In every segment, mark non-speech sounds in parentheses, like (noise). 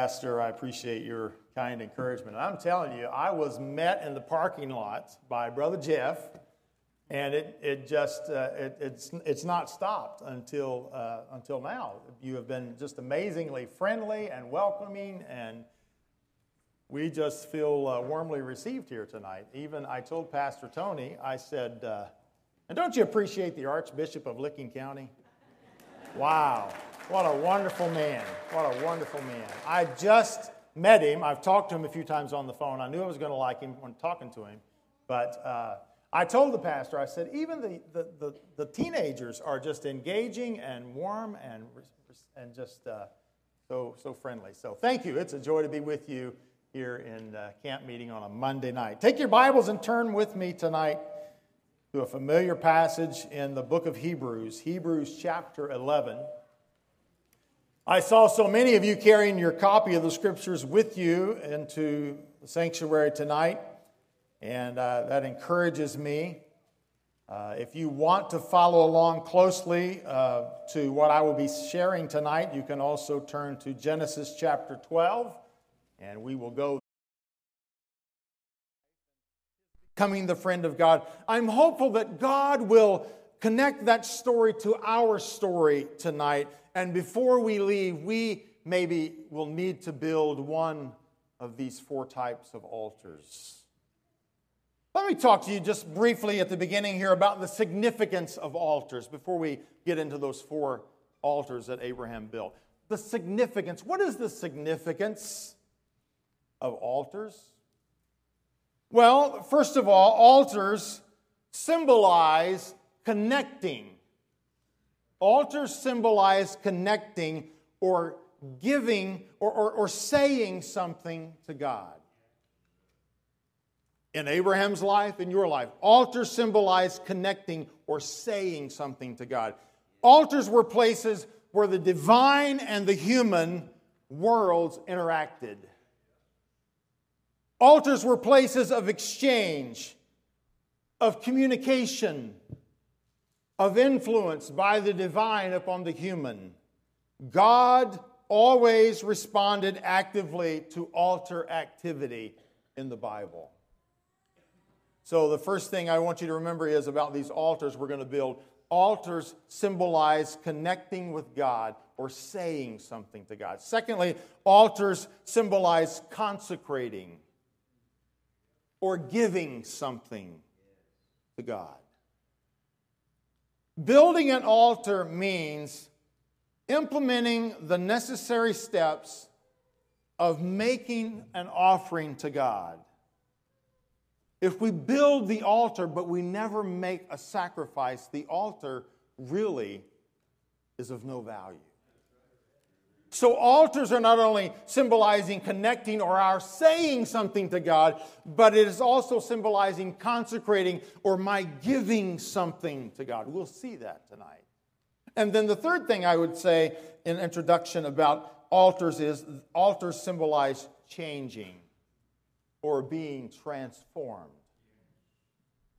Pastor. I appreciate your kind encouragement. I'm telling you, I was met in the parking lot by Brother Jeff, and it, it just uh, it, it's it's not stopped until uh, until now. You have been just amazingly friendly and welcoming, and we just feel uh, warmly received here tonight. Even I told Pastor Tony, I said, uh, and don't you appreciate the Archbishop of Licking County? Wow. What a wonderful man. What a wonderful man. I just met him. I've talked to him a few times on the phone. I knew I was going to like him when talking to him. But uh, I told the pastor, I said, even the, the, the, the, teenagers are just engaging and warm and, and just uh, so, so friendly. So thank you. It's a joy to be with you here in uh, camp meeting on a Monday night. Take your Bibles and turn with me tonight to a familiar passage in the book of Hebrews, Hebrews chapter 11. I saw so many of you carrying your copy of the scriptures with you into the sanctuary tonight, and uh, that encourages me. Uh, if you want to follow along closely uh, to what I will be sharing tonight, you can also turn to Genesis chapter 12, and we will go. Coming the friend of God. I'm hopeful that God will connect that story to our story tonight and before we leave, we maybe will need to build one of these four types of altars. Let me talk to you just briefly at the beginning here about the significance of altars before we get into those four altars that Abraham built. The significance. What is the significance of altars? Well, first of all, altars symbolize connecting Altars symbolize connecting or giving or, or, or saying something to God. In Abraham's life, in your life, altars symbolize connecting or saying something to God. Altars were places where the divine and the human worlds interacted. Altars were places of exchange, of communication, of influence by the divine upon the human. God always responded actively to altar activity in the Bible. So, the first thing I want you to remember is about these altars we're going to build. Altars symbolize connecting with God or saying something to God. Secondly, altars symbolize consecrating or giving something to God. Building an altar means implementing the necessary steps of making an offering to God. If we build the altar but we never make a sacrifice, the altar really is of no value. So, altars are not only symbolizing connecting or our saying something to God, but it is also symbolizing consecrating or my giving something to God. We'll see that tonight. And then the third thing I would say in introduction about altars is altars symbolize changing or being transformed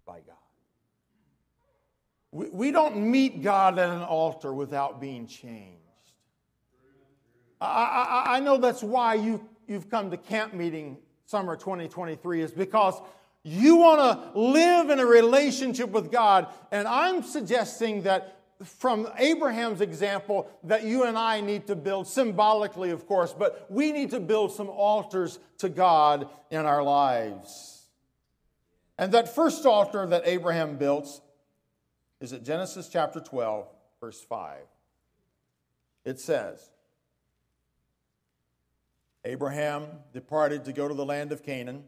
by God. We, we don't meet God at an altar without being changed. I, I, I know that's why you, you've come to camp meeting summer 2023 is because you want to live in a relationship with God. And I'm suggesting that from Abraham's example, that you and I need to build, symbolically, of course, but we need to build some altars to God in our lives. And that first altar that Abraham built is at Genesis chapter 12, verse 5. It says, Abraham departed to go to the land of Canaan,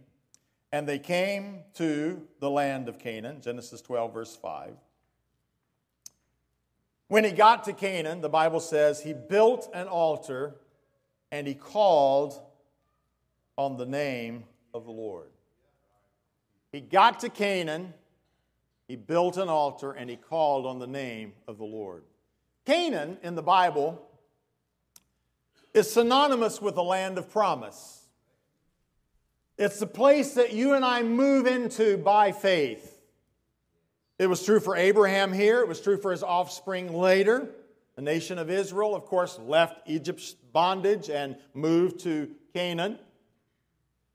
and they came to the land of Canaan, Genesis 12, verse 5. When he got to Canaan, the Bible says he built an altar and he called on the name of the Lord. He got to Canaan, he built an altar, and he called on the name of the Lord. Canaan in the Bible is synonymous with the land of promise. It's the place that you and I move into by faith. It was true for Abraham here, it was true for his offspring later. The nation of Israel, of course, left Egypt's bondage and moved to Canaan.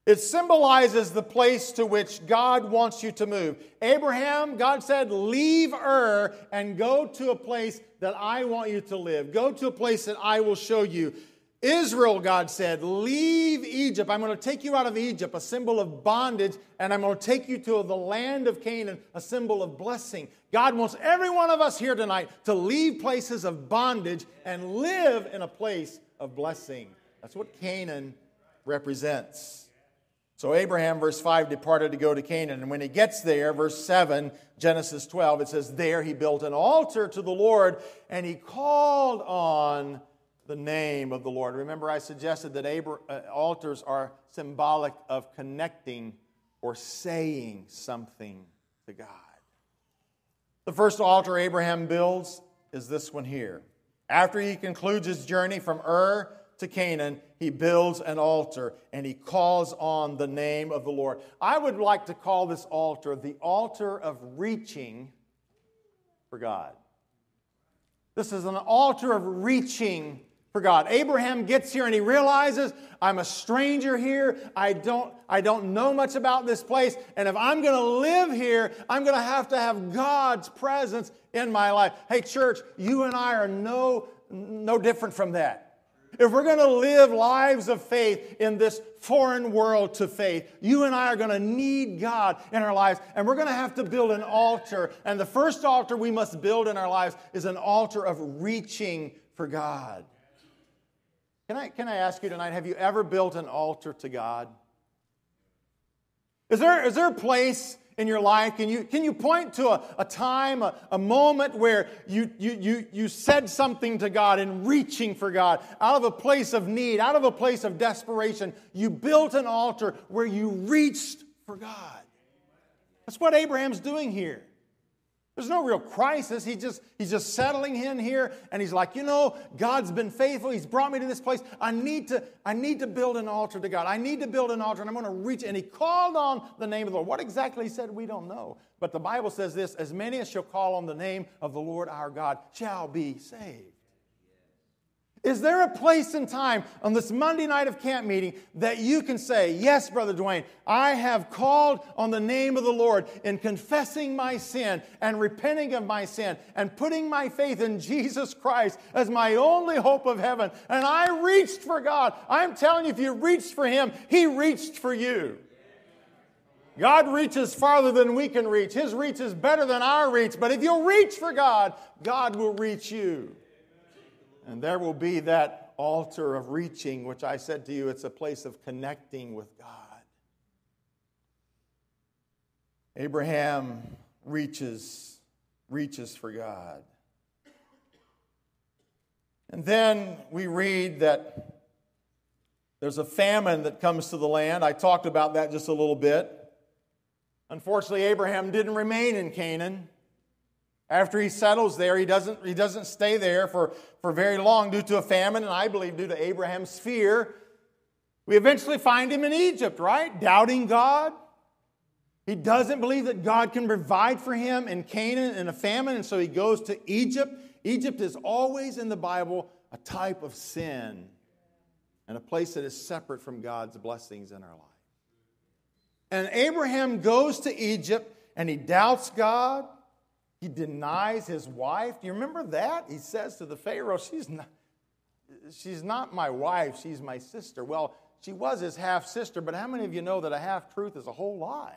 It symbolizes the place to which God wants you to move. Abraham, God said, Leave Ur and go to a place that I want you to live. Go to a place that I will show you. Israel, God said, Leave Egypt. I'm going to take you out of Egypt, a symbol of bondage, and I'm going to take you to the land of Canaan, a symbol of blessing. God wants every one of us here tonight to leave places of bondage and live in a place of blessing. That's what Canaan represents. So Abraham, verse 5, departed to go to Canaan. And when he gets there, verse 7, Genesis 12, it says, There he built an altar to the Lord and he called on the name of the Lord. Remember, I suggested that Abra- uh, altars are symbolic of connecting or saying something to God. The first altar Abraham builds is this one here. After he concludes his journey from Ur to Canaan, he builds an altar and he calls on the name of the Lord. I would like to call this altar the altar of reaching for God. This is an altar of reaching for God. Abraham gets here and he realizes I'm a stranger here. I don't, I don't know much about this place. And if I'm going to live here, I'm going to have to have God's presence in my life. Hey, church, you and I are no, no different from that. If we're going to live lives of faith in this foreign world to faith, you and I are going to need God in our lives, and we're going to have to build an altar. And the first altar we must build in our lives is an altar of reaching for God. Can I, can I ask you tonight, have you ever built an altar to God? Is there, is there a place in your life? Can you, can you point to a, a time, a, a moment where you, you, you, you said something to God in reaching for God out of a place of need, out of a place of desperation? You built an altar where you reached for God. That's what Abraham's doing here. There's no real crisis. He just, he's just settling in here and he's like, you know, God's been faithful. He's brought me to this place. I need to, I need to build an altar to God. I need to build an altar and I'm going to reach. And he called on the name of the Lord. What exactly he said, we don't know. But the Bible says this as many as shall call on the name of the Lord our God shall be saved. Is there a place and time on this Monday night of camp meeting that you can say, Yes, Brother Duane, I have called on the name of the Lord in confessing my sin and repenting of my sin and putting my faith in Jesus Christ as my only hope of heaven? And I reached for God. I'm telling you, if you reached for Him, He reached for you. God reaches farther than we can reach. His reach is better than our reach. But if you'll reach for God, God will reach you. And there will be that altar of reaching, which I said to you, it's a place of connecting with God. Abraham reaches, reaches for God. And then we read that there's a famine that comes to the land. I talked about that just a little bit. Unfortunately, Abraham didn't remain in Canaan. After he settles there, he doesn't, he doesn't stay there for, for very long due to a famine, and I believe due to Abraham's fear. We eventually find him in Egypt, right? Doubting God. He doesn't believe that God can provide for him in Canaan in a famine, and so he goes to Egypt. Egypt is always in the Bible a type of sin and a place that is separate from God's blessings in our life. And Abraham goes to Egypt and he doubts God. He denies his wife. Do you remember that? He says to the Pharaoh, She's not, she's not my wife, she's my sister. Well, she was his half sister, but how many of you know that a half truth is a whole lie?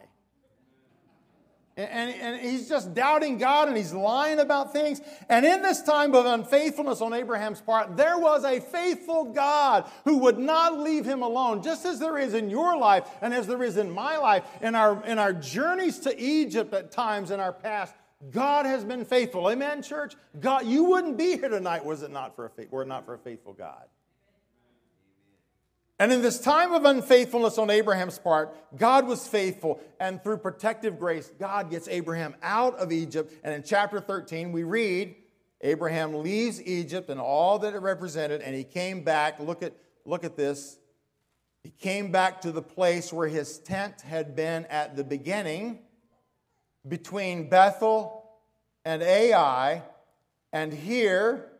And, and, he's just doubting God and he's lying about things. And in this time of unfaithfulness on Abraham's part, there was a faithful God who would not leave him alone, just as there is in your life and as there is in my life. In our, in our journeys to Egypt at times in our past, God has been faithful. Amen, church? God, you wouldn't be here tonight was it not for a were it not for a faithful God. And in this time of unfaithfulness on Abraham's part, God was faithful. And through protective grace, God gets Abraham out of Egypt. And in chapter 13, we read Abraham leaves Egypt and all that it represented, and he came back. Look at, look at this. He came back to the place where his tent had been at the beginning between Bethel and Ai, and here,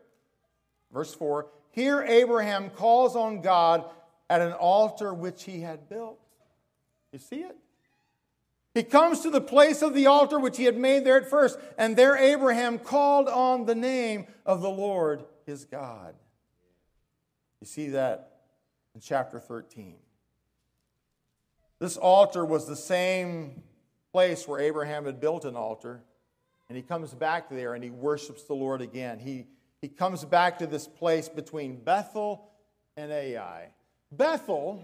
verse 4, here Abraham calls on God at an altar which he had built. You see it? He comes to the place of the altar which he had made there at first, and there Abraham called on the name of the Lord his God. You see that in chapter 13. This altar was the same place where Abraham had built an altar, and he comes back there and he worships the Lord again. He, he comes back to this place between Bethel and Ai. Bethel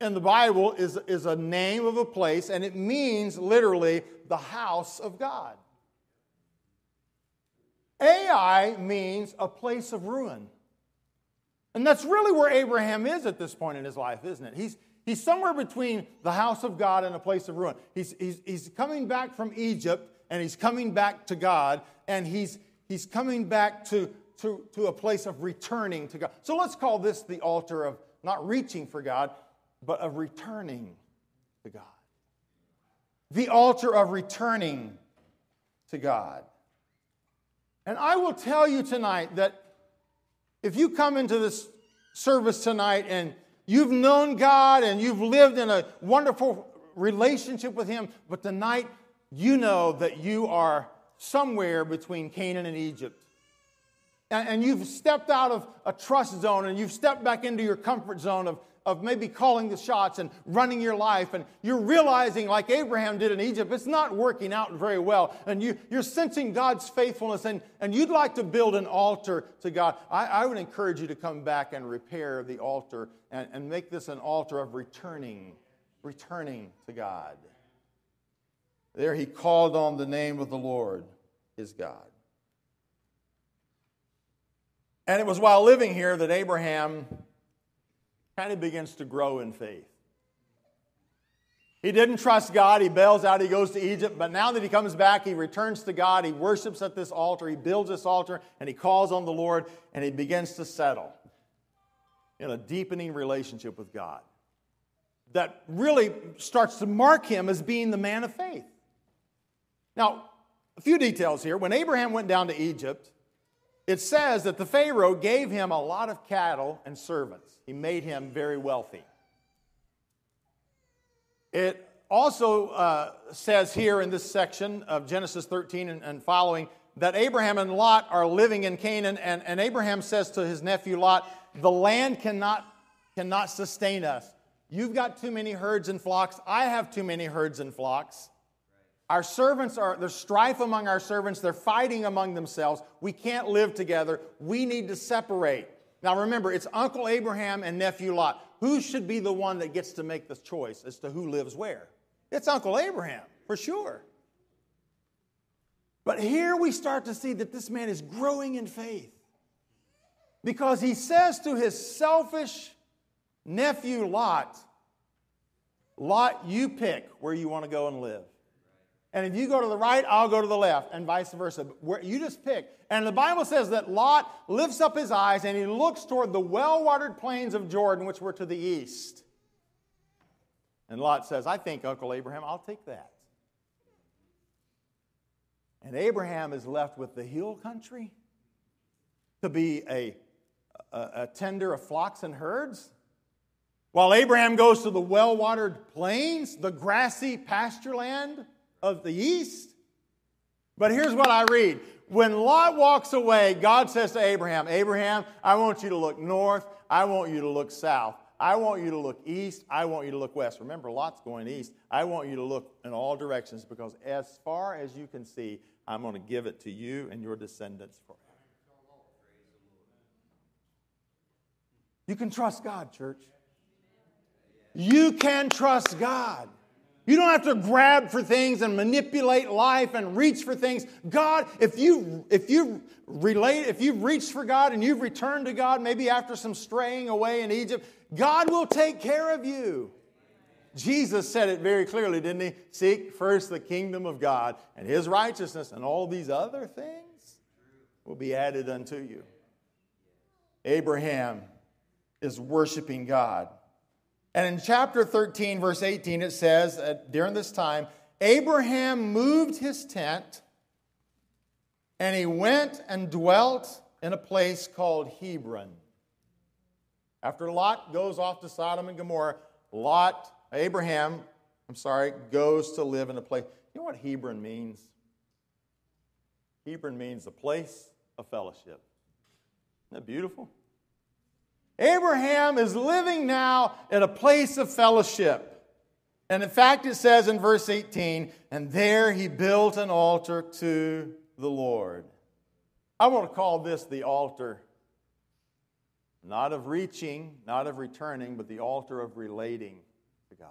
in the Bible is, is a name of a place, and it means literally the house of God. Ai means a place of ruin. And that's really where Abraham is at this point in his life, isn't it? He's, he's somewhere between the house of God and a place of ruin. He's, he's, he's coming back from Egypt and he's coming back to God and he's, he's coming back to, to, to a place of returning to God. So let's call this the altar of not reaching for God, but of returning to God. The altar of returning to God. And I will tell you tonight that if you come into this service tonight and you've known God and you've lived in a wonderful relationship with Him, but tonight you know that you are somewhere between Canaan and Egypt. And, you've stepped out of a trust zone and you've stepped back into your comfort zone of, of maybe calling the shots and running your life, and you're realizing, like Abraham did in Egypt, it's not working out very well, and you, you're sensing God's faithfulness, and, and you'd like to build an altar to God, I, I would encourage you to come back and repair the altar and, and make this an altar of returning, returning to God. There he called on the name of the Lord, his God. And it was while living here that Abraham kind of begins to grow in faith. He didn't trust God. He bails out. He goes to Egypt. But now that he comes back, he returns to God. He worships at this altar. He builds this altar and he calls on the Lord and he begins to settle in a deepening relationship with God that really starts to mark him as being the man of faith. Now, a few details here. When Abraham went down to Egypt, it says that the Pharaoh gave him a lot of cattle and servants. He made him very wealthy. It also uh, says here in this section of Genesis 13 and, and, following that Abraham and Lot are living in Canaan, and, and Abraham says to his nephew Lot, The land cannot, cannot sustain us. You've got too many herds and flocks. I have too many herds and flocks. Our servants are, there's strife among our servants. They're fighting among themselves. We can't live together. We need to separate. Now remember, it's Uncle Abraham and nephew Lot. Who should be the one that gets to make the choice as to who lives where? It's Uncle Abraham, for sure. But here we start to see that this man is growing in faith because he says to his selfish nephew Lot, Lot, you pick where you want to go and live. And if you go to the right, I'll go to the left, and vice versa. Where, you just pick. And the Bible says that Lot lifts up his eyes and he looks toward the well watered plains of Jordan, which were to the east. And Lot says, I think, Uncle Abraham, I'll take that. And Abraham is left with the hill country to be a, a, a tender of flocks and herds. While Abraham goes to the well watered plains, the grassy pasture land of the east. But here's what I read. When Lot walks away, God says to Abraham, Abraham, I want you to look north. I want you to look south. I want you to look east. I want you to look west. Remember, Lot's going east. I want you to look in all directions because as far as you can see, I'm going to give it to you and your descendants forever. You can trust God, church. You can trust God. You don't have to grab for things and manipulate life and reach for things. God, if you if you relate, if you've reached for God and you've returned to God, maybe after some straying away in Egypt, God will take care of you. Jesus said it very clearly, didn't he? Seek first the kingdom of God and his righteousness, and all these other things will be added unto you. Abraham is worshiping God. And in chapter 13, verse 18, it says, that during this time, Abraham moved his tent and he went and dwelt in a place called Hebron. After Lot goes off to Sodom and Gomorrah, Lot, Abraham, I'm sorry, goes to live in a place. You know what Hebron means? Hebron means a place of fellowship. Isn't that beautiful? Abraham is living now at a place of fellowship. And in fact, it says in verse 18, and there he built an altar to the Lord. I want to call this the altar, not of reaching, not of returning, but the altar of relating to God.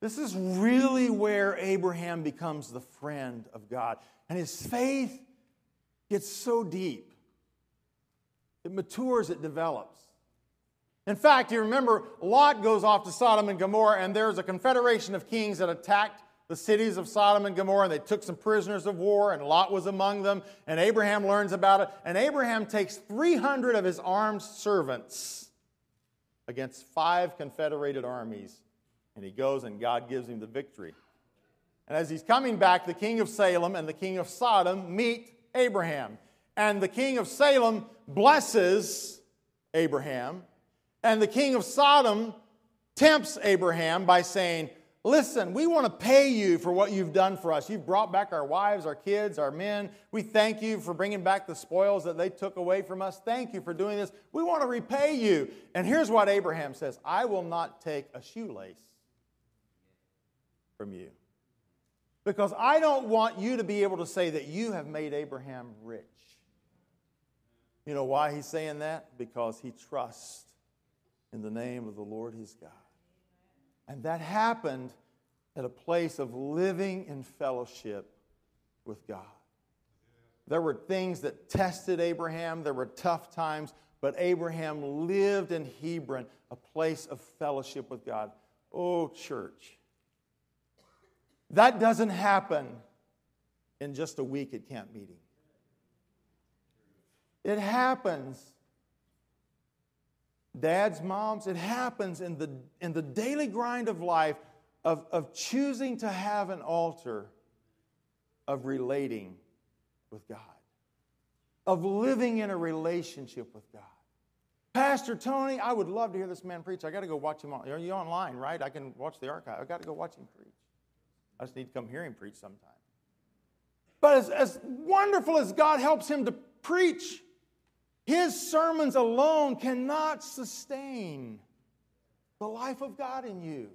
This is really where Abraham becomes the friend of God. And his faith gets so deep, it matures, it develops. In fact, you remember Lot goes off to Sodom and Gomorrah, and there's a confederation of kings that attacked the cities of Sodom and Gomorrah, and they took some prisoners of war, and Lot was among them, and Abraham learns about it. And Abraham takes 300 of his armed servants against five confederated armies, and he goes, and God gives him the victory. And as he's coming back, the king of Salem and the king of Sodom meet Abraham. And the king of Salem blesses Abraham and the king of Sodom tempts Abraham by saying, Listen, we want to pay you for what you've done for us. You've brought back our wives, our kids, our men. We thank you for bringing back the spoils that they took away from us. Thank you for doing this. We want to repay you. And here's what Abraham says I will not take a shoelace from you. Because I don't want you to be able to say that you have made Abraham rich. You know why he's saying that? Because he trusts in the name of the Lord his God. And that happened at a place of living in fellowship with God. There were things that tested Abraham, there were tough times, but Abraham lived in Hebron, a place of fellowship with God. Oh, church. That doesn't happen in just a week at camp meeting. It happens dads, moms, it happens in the, in the daily grind of life of, of choosing to have an altar of relating with God, of living in a relationship with God. Pastor Tony, I would love to hear this man preach. I got to go watch him on. Are you online, right? I can watch the archive. I got to go watch him preach. I just need to come hear him preach sometime. But as, as wonderful as God helps him to preach, his sermons alone cannot sustain the life of God in you.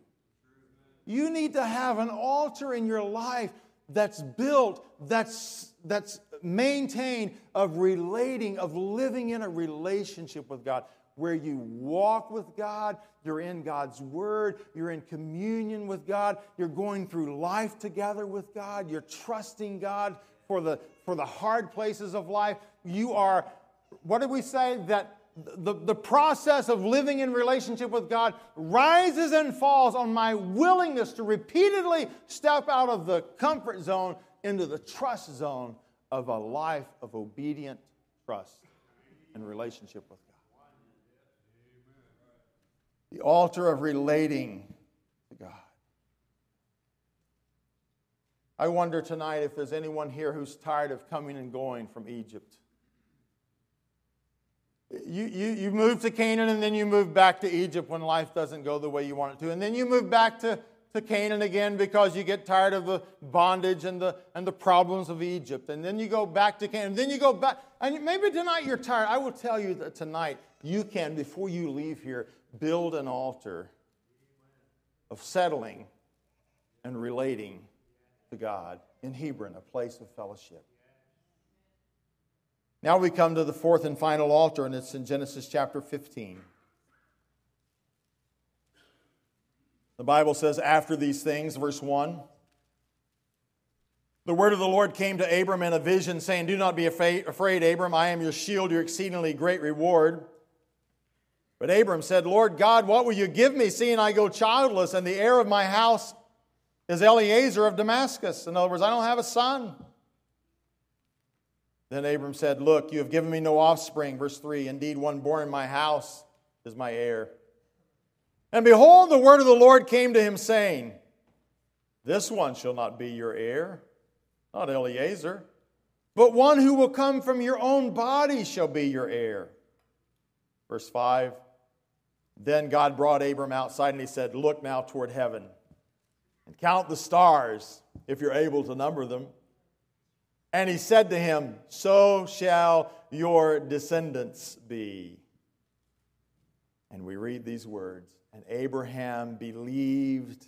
You need to have an altar in your life that's built, that's, that's maintained, of relating, of living in a relationship with God, where you walk with God, you're in God's Word, you're in communion with God, you're going through life together with God, you're trusting God for the, for the hard places of life. You are what did we say? That the, the process of living in relationship with God rises and falls on my willingness to repeatedly step out of the comfort zone into the trust zone of a life of obedient trust and relationship with God. The altar of relating to God. I wonder tonight if there's anyone here who's tired of coming and going from Egypt. You, you, you move to Canaan and then you move back to Egypt when life doesn't go the way you want it to. And then you move back to, to Canaan again because you get tired of the bondage and the, and the problems of Egypt. And then you go back to Canaan. And then you go back. And maybe tonight you're tired. I will tell you that tonight you can, before you leave here, build an altar of settling and relating to God in Hebron, a place of fellowship. Now we come to the fourth and final altar, and it's in Genesis chapter 15. The Bible says, after these things, verse 1, the word of the Lord came to Abram in a vision, saying, Do not be afraid, Abram, I am your shield, your exceedingly great reward. But Abram said, Lord God, what will you give me, seeing I go childless, and the heir of my house is Eliezer of Damascus? In other words, I don't have a son. Then Abram said, Look, you have given me no offspring. Verse 3 Indeed, one born in my house is my heir. And behold, the word of the Lord came to him, saying, This one shall not be your heir, not Eliezer, but one who will come from your own body shall be your heir. Verse 5 Then God brought Abram outside and he said, Look now toward heaven and count the stars, if you're able to number them. And he said to him, So shall your descendants be. And we read these words And Abraham believed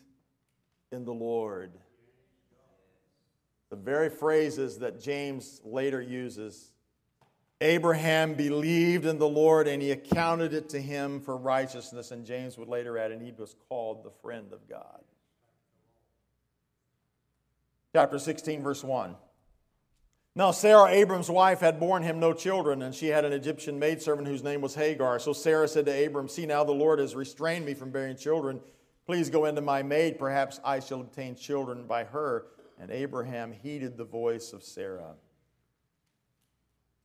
in the Lord. The very phrases that James later uses. Abraham believed in the Lord and he accounted it to him for righteousness. And James would later add, and he was called the friend of God. Chapter 16, verse 1. Now, Sarah, Abram's wife, had borne him no children, and she had an Egyptian maidservant whose name was Hagar. So Sarah said to Abram, See, now the Lord has restrained me from bearing children. Please go into my maid. Perhaps I shall obtain children by her. And Abraham heeded the voice of Sarah.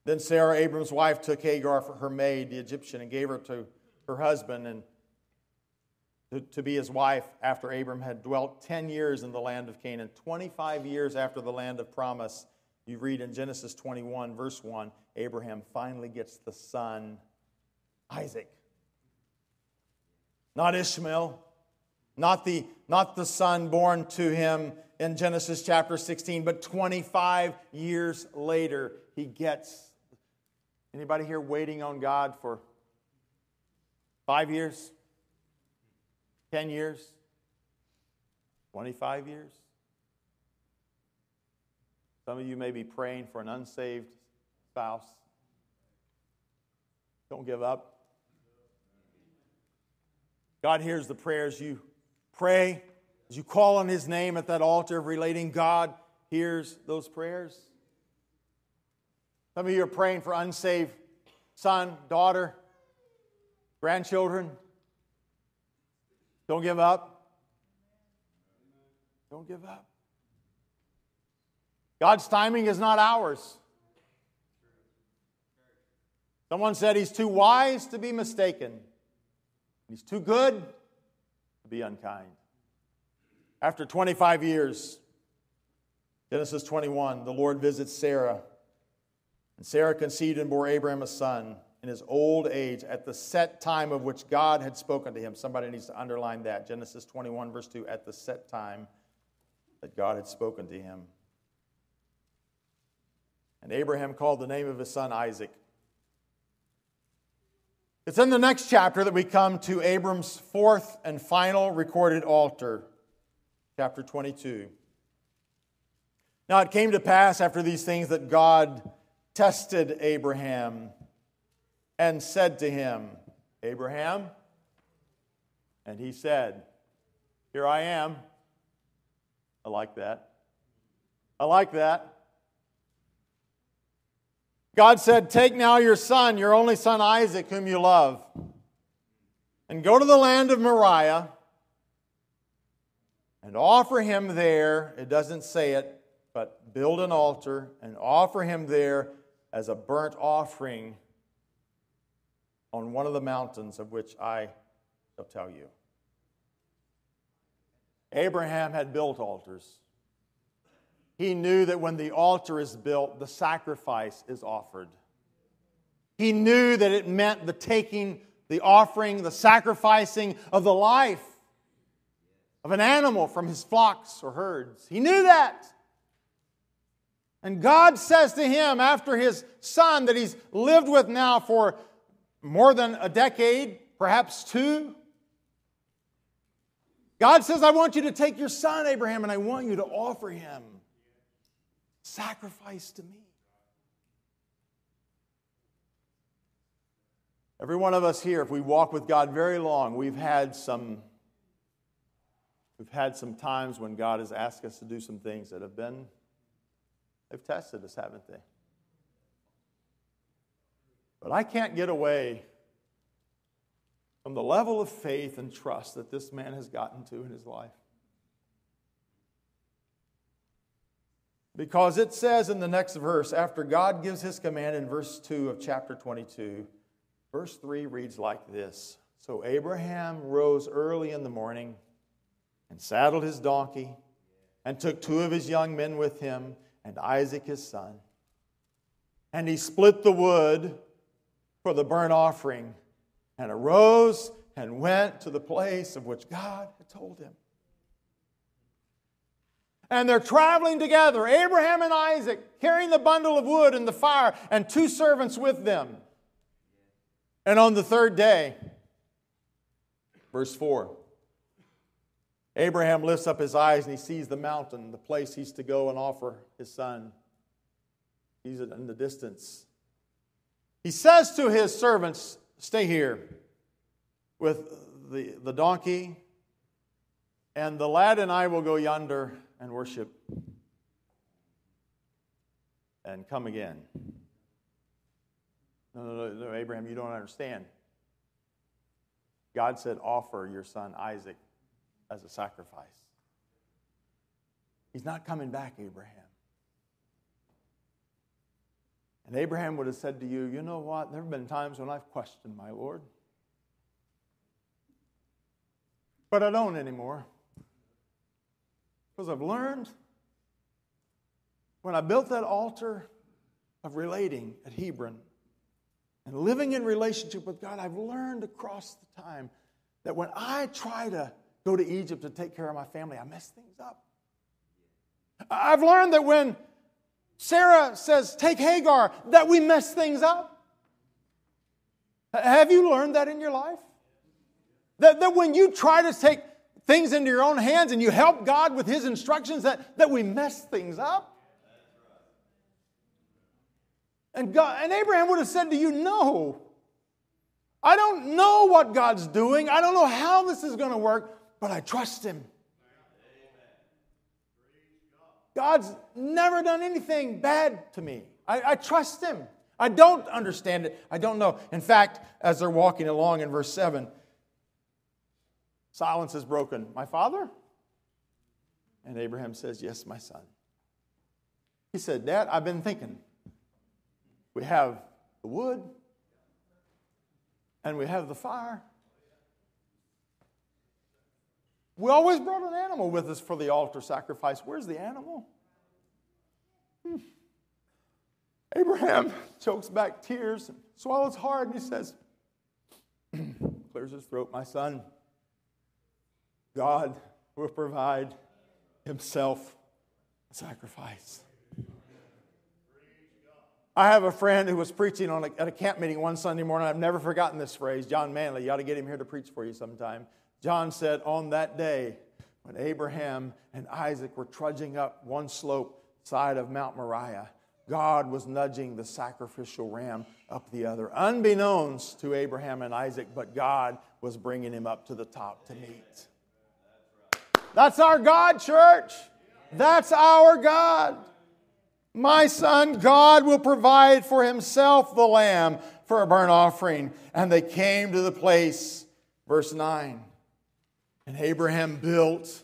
Then Sarah, Abram's wife, took Hagar for her maid, the Egyptian, and gave her to her husband and to, to be his wife after Abram had dwelt 10 years in the land of Canaan, 25 years after the land of promise you read in Genesis 21, verse 1, Abraham finally gets the son Isaac. Not Ishmael, not the, not the son born to him in Genesis chapter 16, but 25 years later, he gets. Anybody here waiting on God for five years? 10 years? 25 years? Some of you may be praying for an unsaved spouse. Don't give up. God hears the prayers you pray. As you call on His name at that altar of relating, God hears those prayers. Some of you are praying for unsaved son, daughter, grandchildren. Don't give up. Don't give up. God's timing is not ours. Someone said he's too wise to be mistaken, he's too good to be unkind. After 25 years, Genesis 21, the Lord visits Sarah. And Sarah conceived and bore Abraham a son in his old age at the set time of which God had spoken to him. Somebody needs to underline that. Genesis 21, verse 2, at the set time that God had spoken to him. And Abraham called the name of his son Isaac. It's in the next chapter that we come to Abram's fourth and final recorded altar, chapter 22. Now it came to pass after these things that God tested Abraham and said to him, Abraham, and he said, Here I am. I like that. I like that. God said, Take now your son, your only son Isaac, whom you love, and go to the land of Moriah and offer him there. It doesn't say it, but build an altar and offer him there as a burnt offering on one of the mountains of which I shall tell you. Abraham had built altars. He knew that when the altar is built, the sacrifice is offered. He knew that it meant the taking, the offering, the sacrificing of the life of an animal from his flocks or herds. He knew that. And God says to him, after his son that he's lived with now for more than a decade, perhaps two, God says, I want you to take your son, Abraham, and I want you to offer him sacrifice to me. Every one of us here, if we walk with God very long, we've had some we've had some times when God has asked us to do some things that have been they've tested us, haven't they? But I can't get away from the level of faith and trust that this man has gotten to in his life. Because it says in the next verse, after God gives his command in verse 2 of chapter 22, verse 3 reads like this So Abraham rose early in the morning and saddled his donkey and took two of his young men with him and Isaac his son And he split the wood for the burnt offering and arose and went to the place of which God had told him. And they're traveling together, Abraham and Isaac, carrying the bundle of wood and the fire, and two servants with them. And on the third day, verse 4, Abraham lifts up his eyes and he sees the mountain, the place he's to go and offer his son. He's in the distance. He says to his servants, Stay here with the, the donkey, and the lad and I will go yonder and worship and come again. No, no, no, Abraham, you don't understand. God said, offer your son Isaac as a sacrifice. He's not coming back, Abraham. And Abraham would have said to you, You know what? There have been times when I've questioned my Lord. But I don't anymore. Because I've learned when I built that altar of relating at Hebron and living in relationship with God, I've learned across the time that when I try to go to Egypt to take care of my family, I mess things up. I've learned that when Sarah says, take Hagar, that we mess things up. Have you learned that in your life? That, that when you try to take things into your own hands and you help God with His instructions, that, that we mess things up. And, God, and Abraham would have said to you, No. I don't know what God's doing. I don't know how this is going to work, but I trust Him. God's never done anything bad to me. I, I, trust Him. I don't understand it. I don't know. In fact, as they're walking along in verse 7, Silence is broken. My father? And Abraham says, Yes, my son. He said, Dad, I've been thinking. We have the wood, and we have the fire. We always brought an animal with us for the altar sacrifice. Where's the animal? Hmm. Abraham (laughs) chokes back tears, swallows hard, and he says, (clears throat) clears his throat, My son, God will provide Himself a sacrifice. I have a friend who was preaching on a, at a camp meeting one Sunday morning. I've never forgotten this phrase. John Manley, you ought to get him here to preach for you sometime. John said, On that day, when Abraham and Isaac were trudging up one slope side of Mount Moriah, God was nudging the sacrificial ram up the other, unbeknownst to Abraham and Isaac, but God was bringing him up to the top to meet. That's our God, church. That's our God. My son, God will provide for himself the lamb for a burnt offering. And they came to the place, verse 9. And Abraham built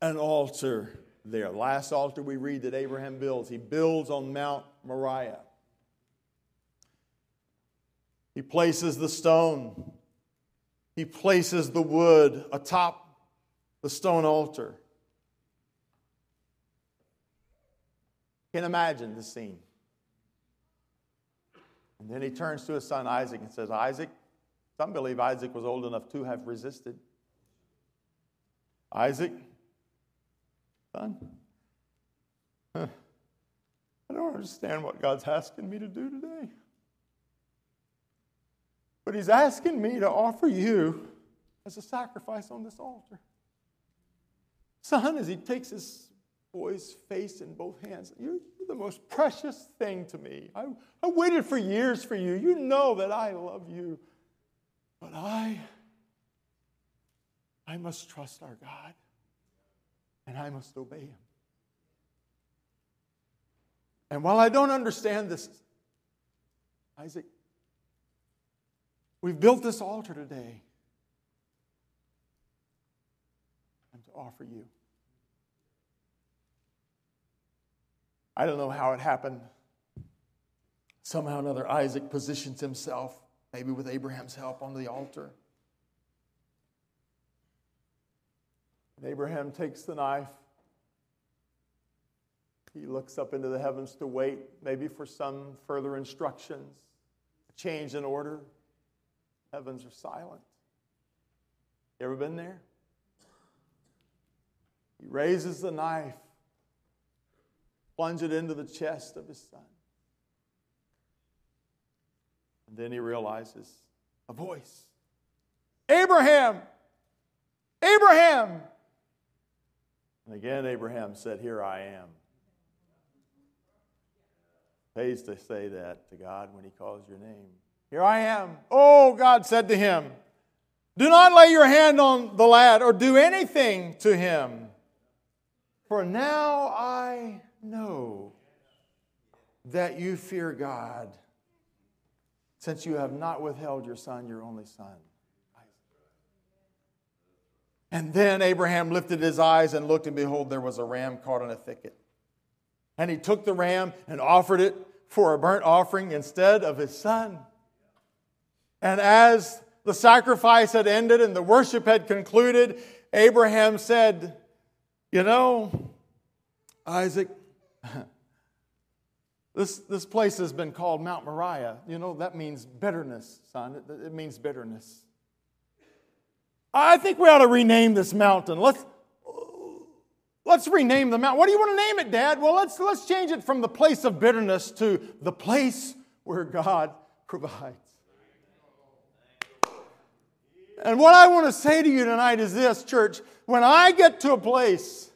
an altar there. Last altar we read that Abraham builds. He builds on Mount Moriah. He places the stone, he places the wood atop the stone altar. Can imagine the scene. And then he turns to his son Isaac and says, Isaac, some believe Isaac was old enough to have resisted. Isaac, son, I don't understand what God's asking me to do today. But he's asking me to offer you as a sacrifice on this altar. Son, as he takes his boy's face in both hands, you're the most precious thing to me. I, I waited for years for you. You know that I love you. But I, I must trust our God and I must obey him. And while I don't understand this, Isaac, we've built this altar today and to offer you. I don't know how it happened. Somehow or another, Isaac positions himself, maybe with Abraham's help, on the altar. And Abraham takes the knife. he looks up into the heavens to wait, maybe for some further instructions, a change in order. Heavens are silent. You ever been there? He raises the knife, plunges it into the chest of his son. And then he realizes a voice Abraham! Abraham! And again, Abraham said, Here I am. Pays to say that to God when he calls your name. Here I am. Oh, God said to him, Do not lay your hand on the lad or do anything to him. For now I know that you fear God, since you have not withheld your son, your only son. And then Abraham lifted his eyes and looked, and behold, there was a ram caught in a thicket. And he took the ram and offered it for a burnt offering instead of his son. And as the sacrifice had ended and the worship had concluded, Abraham said, You know, Isaac, (laughs) this, this place has been called Mount Moriah. You know, that means bitterness, son. It, it means bitterness. I think we ought to rename this mountain. Let's, let's rename the mountain. What do you want to name it, Dad? Well, let's, let's change it from the place of bitterness to the place where God (laughs) provides. And what I want to say to you tonight is this, church. When I get to a place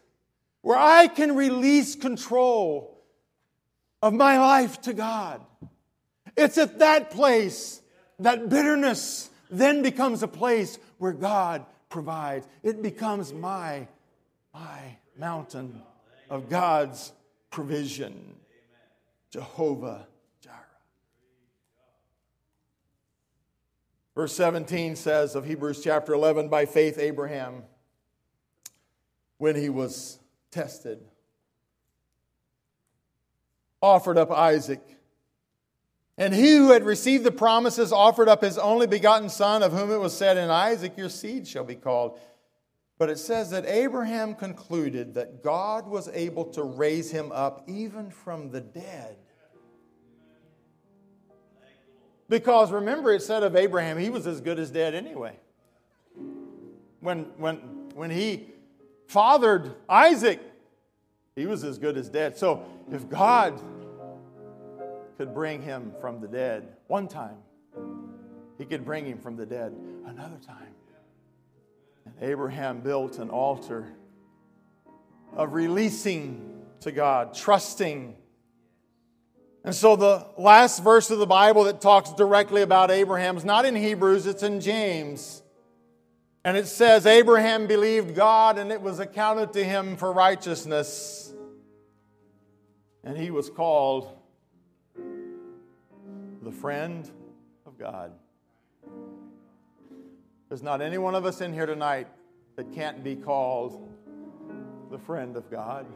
where I can release control of my life to God, it's at that place that bitterness then becomes a place where God provides. It becomes my, my mountain of God's provision. Jehovah Jireh. Verse 17 says of Hebrews chapter 11 by faith, Abraham, when he was tested, offered up Isaac. And he who had received the promises offered up his only begotten son, of whom it was said, In Isaac your seed shall be called. But it says that Abraham concluded that God was able to raise him up even from the dead. Because remember, it said of Abraham, he was as good as dead anyway. When, when, when he fathered Isaac, he was as good as dead. So if God could bring him from the dead one time, he could bring him from the dead another time. And Abraham built an altar of releasing to God, trusting and so the last verse of the Bible that talks directly about Abraham is not in Hebrews, it's in James. And it says, Abraham believed God and it was accounted to him for righteousness. And he was called the friend of God. There's not any one of us in here tonight that can't be called the friend of God.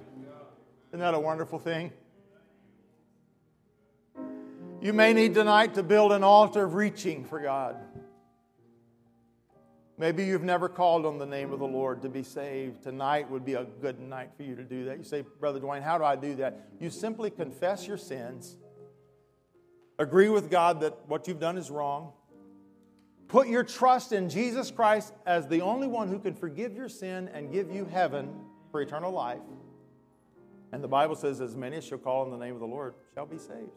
Isn't that a wonderful thing? You may need tonight to build an altar of reaching for God. Maybe you've never called on the name of the Lord to be saved. Tonight would be a good night for you to do that. You say, Brother Duane, how do I do that? You simply confess your sins, agree with God that what you've done is wrong, put your trust in Jesus Christ as the only one who can forgive your sin and give you heaven for eternal life. And the Bible says, As many as shall call on the name of the Lord shall be saved.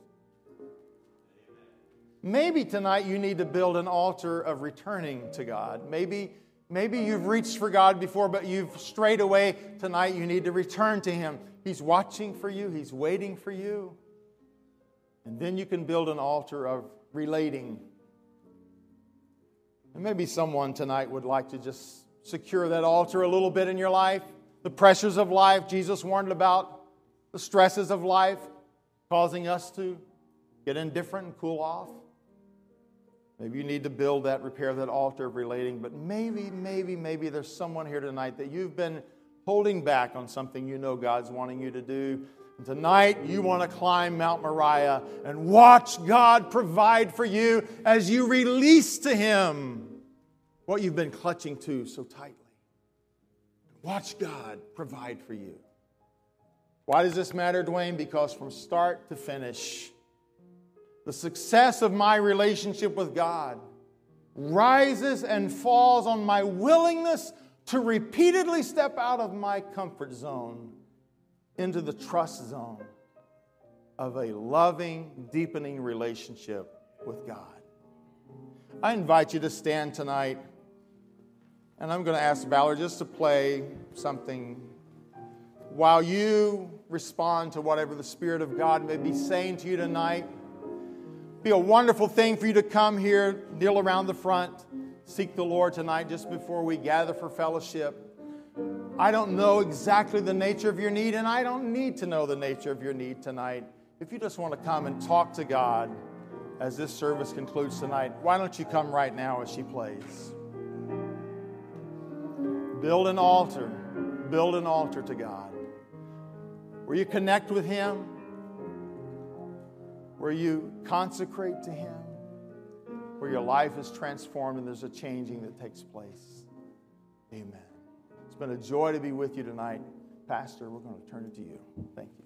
Maybe tonight you need to build an altar of returning to God. Maybe, maybe you've reached for God before, but you've strayed away. Tonight you need to return to Him. He's watching for you, He's waiting for you. And then you can build an altar of relating. And maybe someone tonight would like to just secure that altar a little bit in your life. The pressures of life, Jesus warned about the stresses of life causing us to get indifferent and cool off. Maybe you need to build that, repair that altar of relating, but maybe, maybe, maybe there's someone here tonight that you've been holding back on something you know God's wanting you to do. And tonight, you want to climb Mount Moriah and watch God provide for you as you release to Him what you've been clutching to so tightly. Watch God provide for you. Why does this matter, Duane? Because from start to finish, the success of my relationship with God rises and falls on my willingness to repeatedly step out of my comfort zone into the trust zone of a loving, deepening relationship with God. I invite you to stand tonight, and I'm going to ask Valerie just to play something while you respond to whatever the Spirit of God may be saying to you tonight. Be a wonderful thing for you to come here, kneel around the front, seek the Lord tonight just before we gather for fellowship. I don't know exactly the nature of your need, and I don't need to know the nature of your need tonight. If you just want to come and talk to God as this service concludes tonight, why don't you come right now as she plays? Build an altar. Build an altar to God. Where you connect with Him, where you consecrate to Him, where your life is transformed and there's a changing that takes place. Amen. It's been a joy to be with you tonight. Pastor, we're going to turn it to you. Thank you.